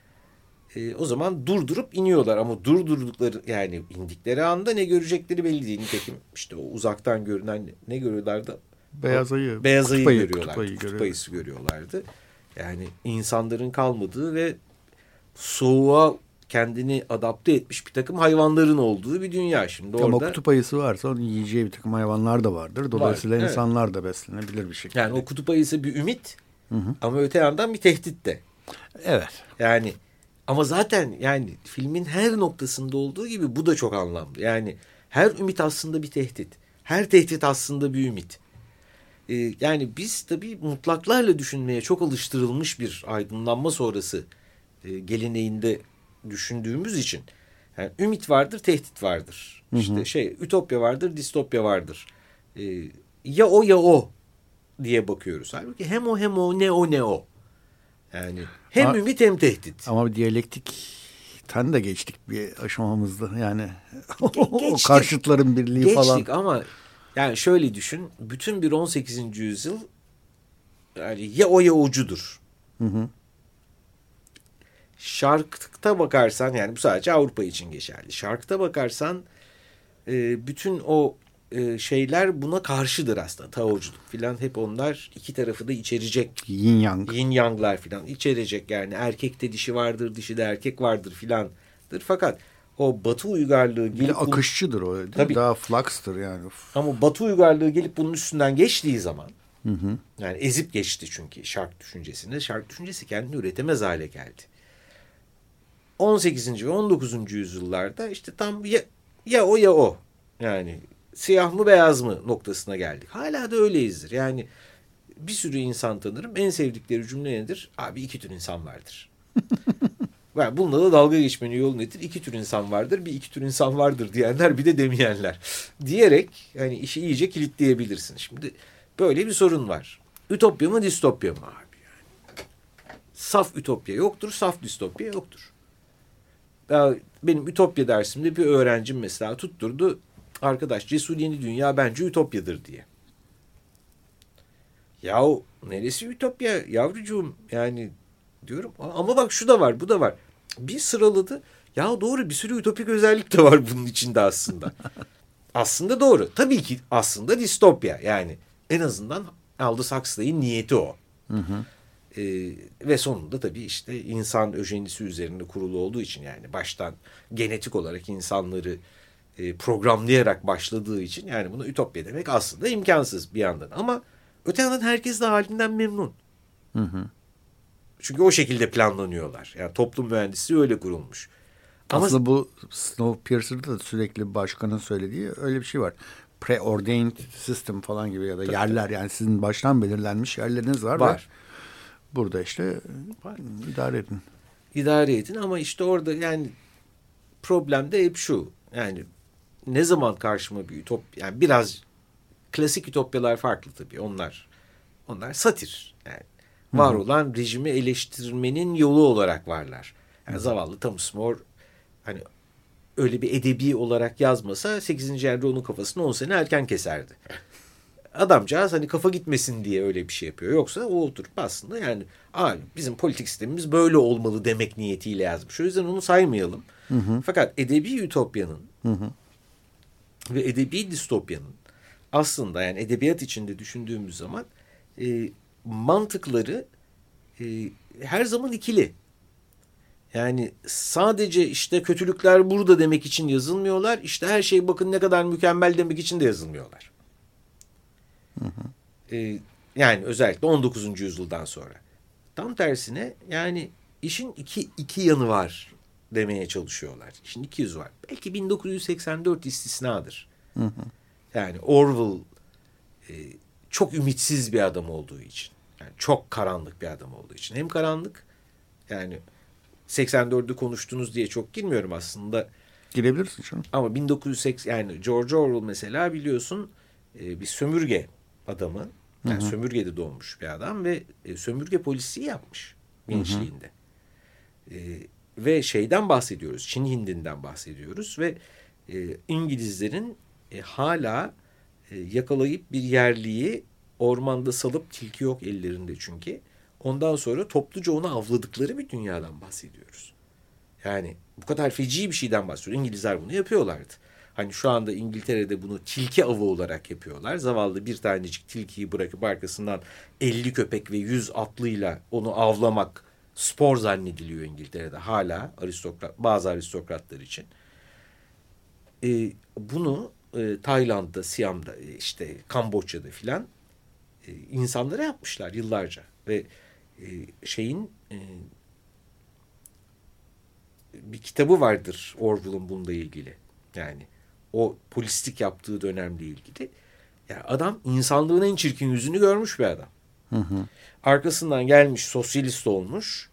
Speaker 3: E, o zaman durdurup iniyorlar ama durdurdukları yani indikleri anda ne görecekleri belli değil. Nitekim işte o uzaktan görünen ne görüyorlardı?
Speaker 2: Beyaz ayı.
Speaker 3: Beyaz ayı ayı, görüyorlardı. Kutup, ayı kutup ayısı görüyorlardı. Yani insanların kalmadığı ve soğuğa kendini adapte etmiş bir takım hayvanların olduğu bir dünya şimdi
Speaker 2: orada. Ama kutup ayısı varsa onun yiyeceği bir takım hayvanlar da vardır. Dolayısıyla var, insanlar evet. da beslenebilir bir şekilde.
Speaker 3: Yani o kutup ayısı bir ümit hı hı. ama öte yandan bir tehdit de.
Speaker 2: Evet.
Speaker 3: Yani ama zaten yani filmin her noktasında olduğu gibi bu da çok anlamlı. Yani her ümit aslında bir tehdit. Her tehdit aslında bir ümit. e, yani biz tabii mutlaklarla düşünmeye çok alıştırılmış bir aydınlanma sonrası e, geleneğinde düşündüğümüz için yani ümit vardır, tehdit vardır. Hı hı. İşte şey ütopya vardır, distopya vardır. E, ya o ya o diye bakıyoruz. Halbuki hem o hem o ne o ne o. Yani hem ama, ümit hem tehdit.
Speaker 2: Ama bir diyalektikten de geçtik bir aşamamızda. Yani o karşıtların birliği
Speaker 3: geçtik
Speaker 2: falan.
Speaker 3: Geçtik ama yani şöyle düşün. Bütün bir 18. yüzyıl yani ya o ya ucudur. Hı hı. Şarkta bakarsan yani bu sadece Avrupa için geçerli. Şarkta bakarsan e, bütün o e, şeyler buna karşıdır aslında. Taoculuk filan hep onlar iki tarafı da içerecek.
Speaker 2: Yin yang.
Speaker 3: Yin yanglar filan içerecek yani erkekte dişi vardır dişi de erkek vardır filandır. Fakat o batı uygarlığı gelip...
Speaker 2: Bir akışçıdır o Tabii. Daha flux'tır yani.
Speaker 3: Ama batı uygarlığı gelip bunun üstünden geçtiği zaman hı hı. yani ezip geçti çünkü şark düşüncesini. Şark düşüncesi kendini üretemez hale geldi. 18. ve 19. yüzyıllarda işte tam ya, ya o ya o. Yani siyah mı beyaz mı noktasına geldik. Hala da öyleyizdir. Yani bir sürü insan tanırım. En sevdikleri cümle nedir? Abi iki tür insan vardır. Yani bununla da dalga geçmenin yolu nedir? İki tür insan vardır, bir iki tür insan vardır diyenler bir de demeyenler. Diyerek yani işi iyice kilitleyebilirsin. Şimdi böyle bir sorun var. Ütopya mı distopya mı abi? Yani? Saf ütopya yoktur, saf distopya yoktur. Ya benim ütopya dersimde bir öğrencim mesela tutturdu. Arkadaş Cesur Yeni Dünya bence ütopyadır diye. Yahu neresi ütopya yavrucuğum yani diyorum. Ama bak şu da var bu da var. Bir sıraladı. Ya doğru bir sürü ütopik özellik de var bunun içinde aslında. aslında doğru. Tabii ki aslında distopya yani. En azından Aldous Huxley'in niyeti o. Hı hı. Ee, ve sonunda tabii işte insan öjenisi üzerinde kurulu olduğu için yani baştan genetik olarak insanları e, programlayarak başladığı için yani bunu ütopya demek aslında imkansız bir yandan. Ama öte yandan herkes de halinden memnun. Hı hı. Çünkü o şekilde planlanıyorlar. Yani toplum mühendisliği öyle kurulmuş.
Speaker 2: Ama... Aslında bu Snowpiercer'da da sürekli başkanın söylediği öyle bir şey var. Preordained system falan gibi ya da Tabii. yerler yani sizin baştan belirlenmiş yerleriniz var. Var. Burada işte idare edin.
Speaker 3: İdare edin ama işte orada yani problem de hep şu. Yani ne zaman karşıma bir ütopya yani biraz klasik ütopyalar farklı tabii onlar. Onlar satir. Yani var olan rejimi eleştirmenin yolu olarak varlar. Yani zavallı Thomas More hani öyle bir edebi olarak yazmasa 8. yerde onun kafasını 10 sene erken keserdi. Adamcağız hani kafa gitmesin diye öyle bir şey yapıyor. Yoksa o oturup aslında yani Aa, bizim politik sistemimiz böyle olmalı demek niyetiyle yazmış. O yüzden onu saymayalım. Hı hı. Fakat edebi ütopyanın hı hı. Ve edebi distopyanın aslında yani edebiyat içinde düşündüğümüz zaman e, mantıkları e, her zaman ikili. Yani sadece işte kötülükler burada demek için yazılmıyorlar. İşte her şey bakın ne kadar mükemmel demek için de yazılmıyorlar. Hı hı. E, yani özellikle 19. yüzyıldan sonra. Tam tersine yani işin iki, iki yanı var demeye çalışıyorlar. İki yüzü var. Belki 1984 istisnadır. Hı hı. Yani Orwell e, çok ümitsiz bir adam olduğu için. Yani çok karanlık bir adam olduğu için. Hem karanlık yani 84'ü konuştunuz diye çok girmiyorum aslında.
Speaker 2: Girebilirsin canım.
Speaker 3: Ama 1980 yani George Orwell mesela biliyorsun e, bir sömürge adamı. Yani hı hı. sömürgede doğmuş bir adam ve e, sömürge polisi yapmış gençliğinde. Hı hı. E, ve şeyden bahsediyoruz. Çin Hindi'nden bahsediyoruz ve e, İngilizlerin e, hala e, yakalayıp bir yerliyi ormanda salıp tilki yok ellerinde çünkü. Ondan sonra topluca onu avladıkları bir dünyadan bahsediyoruz. Yani bu kadar feci bir şeyden bahsediyor. İngilizler bunu yapıyorlardı. Hani şu anda İngiltere'de bunu tilki avı olarak yapıyorlar. Zavallı bir tanecik tilkiyi bırakıp arkasından 50 köpek ve 100 atlıyla onu avlamak spor zannediliyor İngiltere'de hala aristokrat bazı aristokratlar için. Ee, bunu e, Tayland'da, Siam'da, işte Kamboçya'da filan e, insanlara yapmışlar yıllarca ve e, şeyin e, bir kitabı vardır Orwell'ın bununla ilgili. Yani o polislik yaptığı dönemle ilgili. Yani adam insanlığın en çirkin yüzünü görmüş bir adam.
Speaker 2: Hı hı.
Speaker 3: Arkasından gelmiş sosyalist olmuş.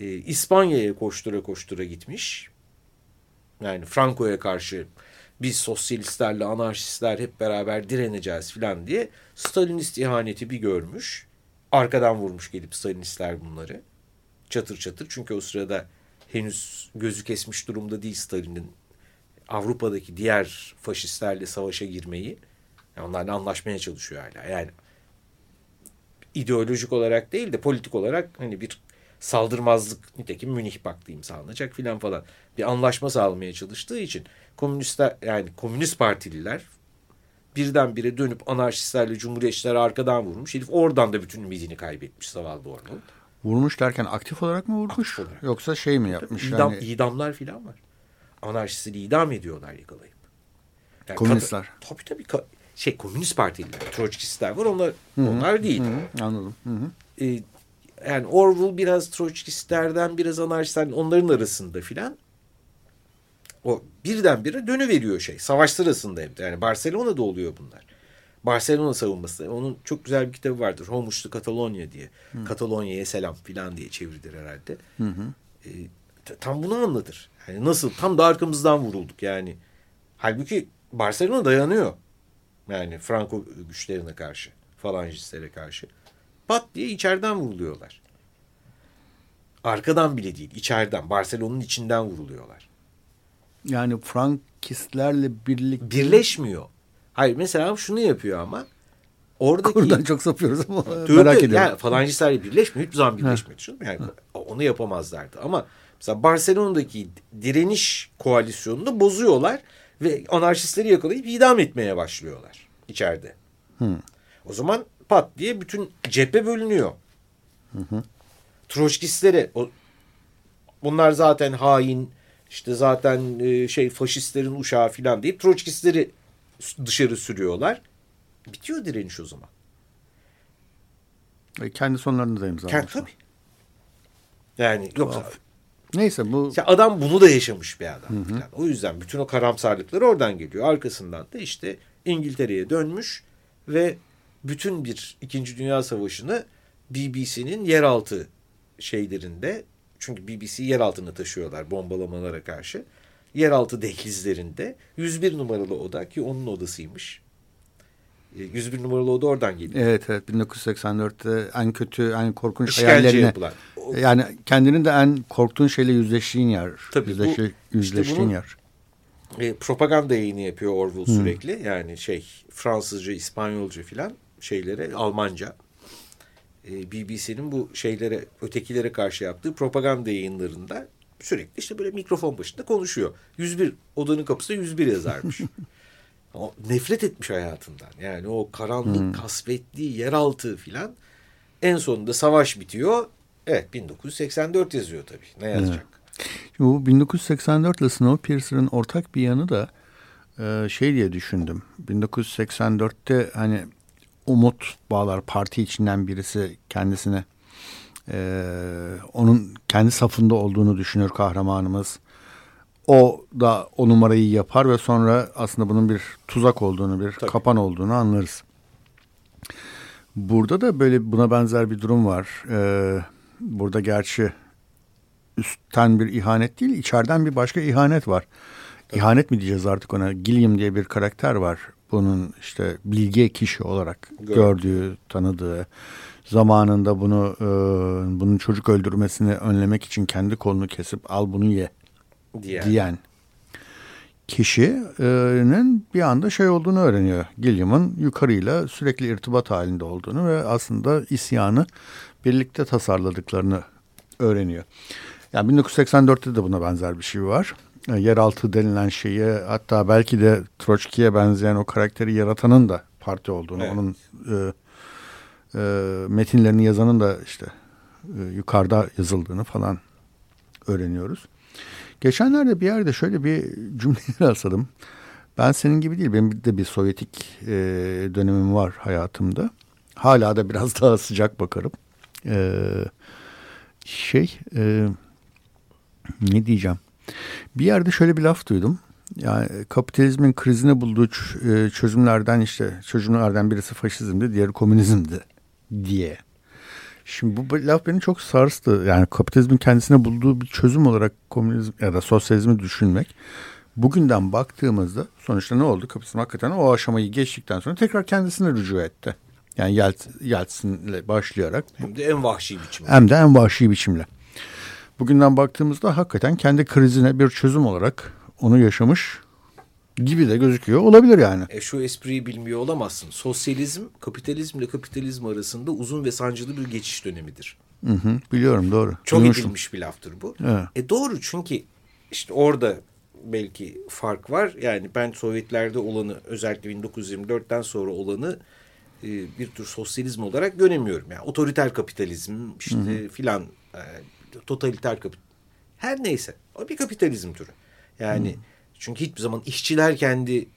Speaker 3: E, İspanya'ya koştura koştura gitmiş. Yani Franco'ya karşı biz sosyalistlerle anarşistler hep beraber direneceğiz falan diye Stalinist ihaneti bir görmüş. Arkadan vurmuş gelip Stalinistler bunları. Çatır çatır çünkü o sırada henüz gözü kesmiş durumda değil Stalin'in Avrupa'daki diğer faşistlerle savaşa girmeyi. Onlarla anlaşmaya çalışıyor hala. Yani ideolojik olarak değil de politik olarak hani bir saldırmazlık nitekim Münih Paktı imzalanacak filan falan bir anlaşma sağlamaya çalıştığı için komünistler yani komünist partililer birdenbire dönüp anarşistlerle cumhuriyetçiler arkadan vurmuş. Herif oradan da bütün ümidini kaybetmiş zavallı Ormond.
Speaker 2: Vurmuş derken aktif olarak mı vurmuş?
Speaker 3: Olarak.
Speaker 2: Yoksa şey mi yapmış?
Speaker 3: İdam,
Speaker 2: yani...
Speaker 3: İdamlar filan var. Anarşistleri idam ediyorlar yakalayıp.
Speaker 2: Yani Komünistler.
Speaker 3: Tabii tabii. Şey komünist partililer, Troçkistler var. Onlar Hı-hı. onlar değil.
Speaker 2: Hı-hı. Anladım. Hı-hı.
Speaker 3: Ee, yani Orwell biraz Troçkistlerden biraz anarşistlerden onların arasında filan. O birdenbire dönüveriyor şey. Savaş sırasında hem de. Yani Barcelona'da oluyor bunlar. Barcelona savunması. Onun çok güzel bir kitabı vardır. Homuşlu Katalonya diye. Hı. Katalonya'ya selam filan diye çevrilir herhalde. Hı hı. E, tam bunu anlatır. Yani nasıl? Tam da arkamızdan vurulduk yani. Halbuki Barcelona dayanıyor. Yani Franco güçlerine karşı. Falanchistlere karşı. Pat diye içeriden vuruluyorlar. Arkadan bile değil, içeriden. Barcelona'nın içinden vuruluyorlar.
Speaker 2: Yani Frankistlerle birlikte...
Speaker 3: Birleşmiyor. Hayır mesela şunu yapıyor ama oradaki...
Speaker 2: Kurdan çok sapıyoruz ama merak ediyorum.
Speaker 3: Yani falancistlerle birleşmiyor. Hiçbir zaman birleşmedi. Yani onu yapamazlardı. Ama mesela Barcelona'daki direniş koalisyonunu bozuyorlar ve anarşistleri yakalayıp idam etmeye başlıyorlar içeride. Hı. O zaman pat diye bütün cephe bölünüyor. Hı hı. Troçkistlere o, bunlar zaten hain işte zaten e, şey faşistlerin uşağı filan deyip Troçkistleri dışarı sürüyorlar. Bitiyor direniş o zaman.
Speaker 2: E, kendi sonlarını da imzalamış.
Speaker 3: Tabii. Yani yoksa
Speaker 2: Neyse bu...
Speaker 3: İşte adam bunu da yaşamış bir adam. Hı hı. O yüzden bütün o karamsarlıklar oradan geliyor. Arkasından da işte İngiltere'ye dönmüş ve bütün bir İkinci Dünya Savaşı'nı BBC'nin yeraltı şeylerinde çünkü BBC yer altına taşıyorlar bombalamalara karşı. Yeraltı dehlizlerinde 101 numaralı oda ki onun odasıymış. 101 e, numaralı oda oradan geliyor.
Speaker 2: Evet evet 1984'te en kötü en korkunç İşkence hayallerine. Yapılan. Yani kendinin de en korktuğun şeyle yüzleştiğin yer. Tabii yüzleşi, bu, yüzleştiğin işte yer.
Speaker 3: E, propaganda yayını yapıyor Orwell hmm. sürekli. Yani şey Fransızca, İspanyolca filan şeylere Almanca. E, BBC'nin bu şeylere ötekilere karşı yaptığı propaganda yayınlarında sürekli işte böyle mikrofon başında konuşuyor. 101 odanın kapısında 101 yazarmış. o nefret etmiş hayatından. Yani o karanlık, hmm. kasvetli, yeraltı filan. En sonunda savaş bitiyor. Evet 1984 yazıyor tabii. Ne yazacak?
Speaker 2: Evet. Şimdi bu 1984 ile Snowpiercer'ın ortak bir yanı da e, şey diye düşündüm. 1984'te hani umut bağlar parti içinden birisi kendisine e, onun kendi safında olduğunu düşünür kahramanımız. O da o numarayı yapar ve sonra aslında bunun bir tuzak olduğunu, bir Tabii. kapan olduğunu anlarız. Burada da böyle buna benzer bir durum var. Ee, burada gerçi üstten bir ihanet değil, içeriden bir başka ihanet var. İhanet mi diyeceğiz artık ona? Gilliam diye bir karakter var. Bunun işte bilge kişi olarak gördüğü, tanıdığı, zamanında bunu e, bunun çocuk öldürmesini önlemek için kendi kolunu kesip al bunu ye diyen, diyen kişinin bir anda şey olduğunu öğreniyor. Gilliam'ın yukarıyla sürekli irtibat halinde olduğunu ve aslında isyanı birlikte tasarladıklarını öğreniyor. Yani 1984'te de buna benzer bir şey var. E, yeraltı denilen şeyi hatta belki de Troçki'ye benzeyen o karakteri yaratanın da parti olduğunu, evet. onun e, e, metinlerini yazanın da işte e, yukarıda yazıldığını falan öğreniyoruz. Geçenlerde bir yerde şöyle bir cümleyi rastladım. Ben senin gibi değil, benim de bir Sovyetik e, dönemim var hayatımda. Hala da biraz daha sıcak bakarım. E, şey, e, ne diyeceğim? Bir yerde şöyle bir laf duydum. Yani kapitalizmin krizine bulduğu e, çözümlerden işte çözümlerden birisi faşizmdi, diğeri komünizmdi diye. Şimdi bu laf beni çok sarstı. Yani kapitalizmin kendisine bulduğu bir çözüm olarak komünizm ya da sosyalizmi düşünmek. Bugünden baktığımızda sonuçta ne oldu? Kapitalizm hakikaten o aşamayı geçtikten sonra tekrar kendisine rücu etti. Yani Yelt, Yeltsin'le başlayarak.
Speaker 3: Hem de en vahşi biçimde.
Speaker 2: Hem de en vahşi biçimle. Bugünden baktığımızda hakikaten kendi krizine bir çözüm olarak onu yaşamış gibi de gözüküyor. Olabilir yani.
Speaker 3: E şu espriyi bilmiyor olamazsın. Sosyalizm kapitalizmle kapitalizm arasında uzun ve sancılı bir geçiş dönemidir.
Speaker 2: Hı hı, biliyorum doğru.
Speaker 3: Çok Duymuştum. edilmiş bir laftır bu.
Speaker 2: Evet.
Speaker 3: E doğru çünkü işte orada belki fark var. Yani ben Sovyetlerde olanı özellikle 1924'ten sonra olanı e, bir tür sosyalizm olarak göremiyorum. Yani otoriter kapitalizm işte hı hı. filan e, totaliter kapitalizm. Her neyse o bir kapitalizm türü. Yani hı. çünkü hiçbir zaman işçiler kendi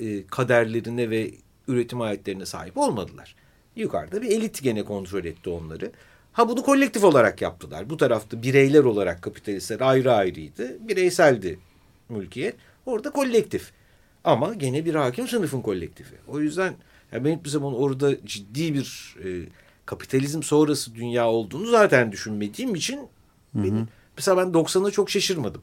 Speaker 3: e, kaderlerine ve üretim ayetlerine sahip olmadılar. Yukarıda bir elit gene kontrol etti onları. Ha bunu kolektif olarak yaptılar. Bu tarafta bireyler olarak kapitalistler ayrı ayrıydı. Bireyseldi mülkiyet. Orada kolektif. Ama gene bir hakim sınıfın kolektifi. O yüzden yani ben hiçbir zaman orada ciddi bir e, kapitalizm sonrası dünya olduğunu zaten düşünmediğim için hı hı. Benim, mesela ben 90'a çok şaşırmadım.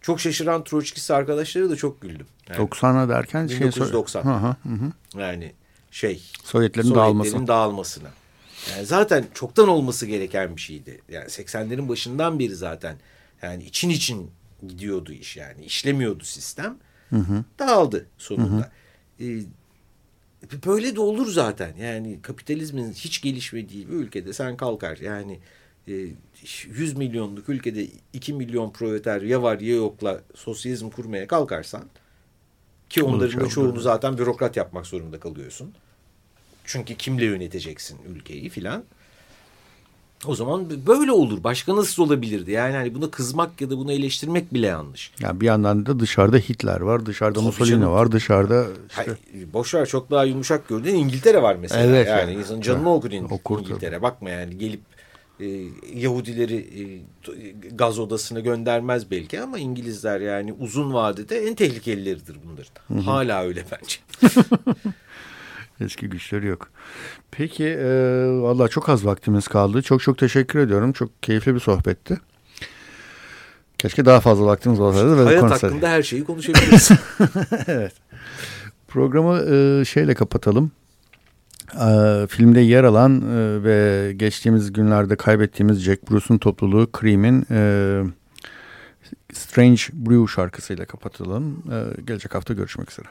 Speaker 3: Çok şaşıran Troçkisi arkadaşları da çok güldüm.
Speaker 2: Yani, 90'a derken
Speaker 3: 1990.
Speaker 2: Şey, hı hı, hı.
Speaker 3: Yani şey
Speaker 2: Sovyetlerin, Sovyetlerin dağılması.
Speaker 3: dağılmasına. Yani zaten çoktan olması gereken bir şeydi. Yani 80'lerin başından beri zaten yani için için gidiyordu iş yani. işlemiyordu sistem. Hı hı. Dağıldı sonunda. Hı hı. Ee, böyle de olur zaten. Yani kapitalizmin hiç gelişmediği bir ülkede sen kalkar. Yani 100 e, milyonluk ülkede 2 milyon proleter ya var ya yokla sosyalizm kurmaya kalkarsan ki onların da çoğunu zaten bürokrat yapmak zorunda kalıyorsun. Çünkü kimle yöneteceksin ülkeyi filan. O zaman böyle olur. Başka nasıl olabilirdi? Yani hani buna kızmak ya da bunu eleştirmek bile yanlış.
Speaker 2: Yani bir yandan da dışarıda Hitler var, dışarıda Tabii Mussolini canım. var, dışarıda işte... Hayır,
Speaker 3: boş ver çok daha yumuşak gördüğün İngiltere var mesela. Evet, yani, yani insanın canını okur İngiltere. Tabii. Bakma yani gelip e, Yahudileri e, gaz odasına göndermez belki ama İngilizler yani uzun vadede en tehlikelileridir bunların. Hı hı. Hala öyle bence.
Speaker 2: Eski güçleri yok. Peki e, valla çok az vaktimiz kaldı. Çok çok teşekkür ediyorum. Çok keyifli bir sohbetti. Keşke daha fazla vaktimiz olsaydı.
Speaker 3: Hayat konuşsaydı. hakkında her şeyi konuşabiliriz.
Speaker 2: evet. Programı e, şeyle kapatalım. E, filmde yer alan e, ve geçtiğimiz günlerde kaybettiğimiz Jack Bruce'un topluluğu Cream'in e, Strange Brew şarkısıyla kapatalım. E, gelecek hafta görüşmek üzere.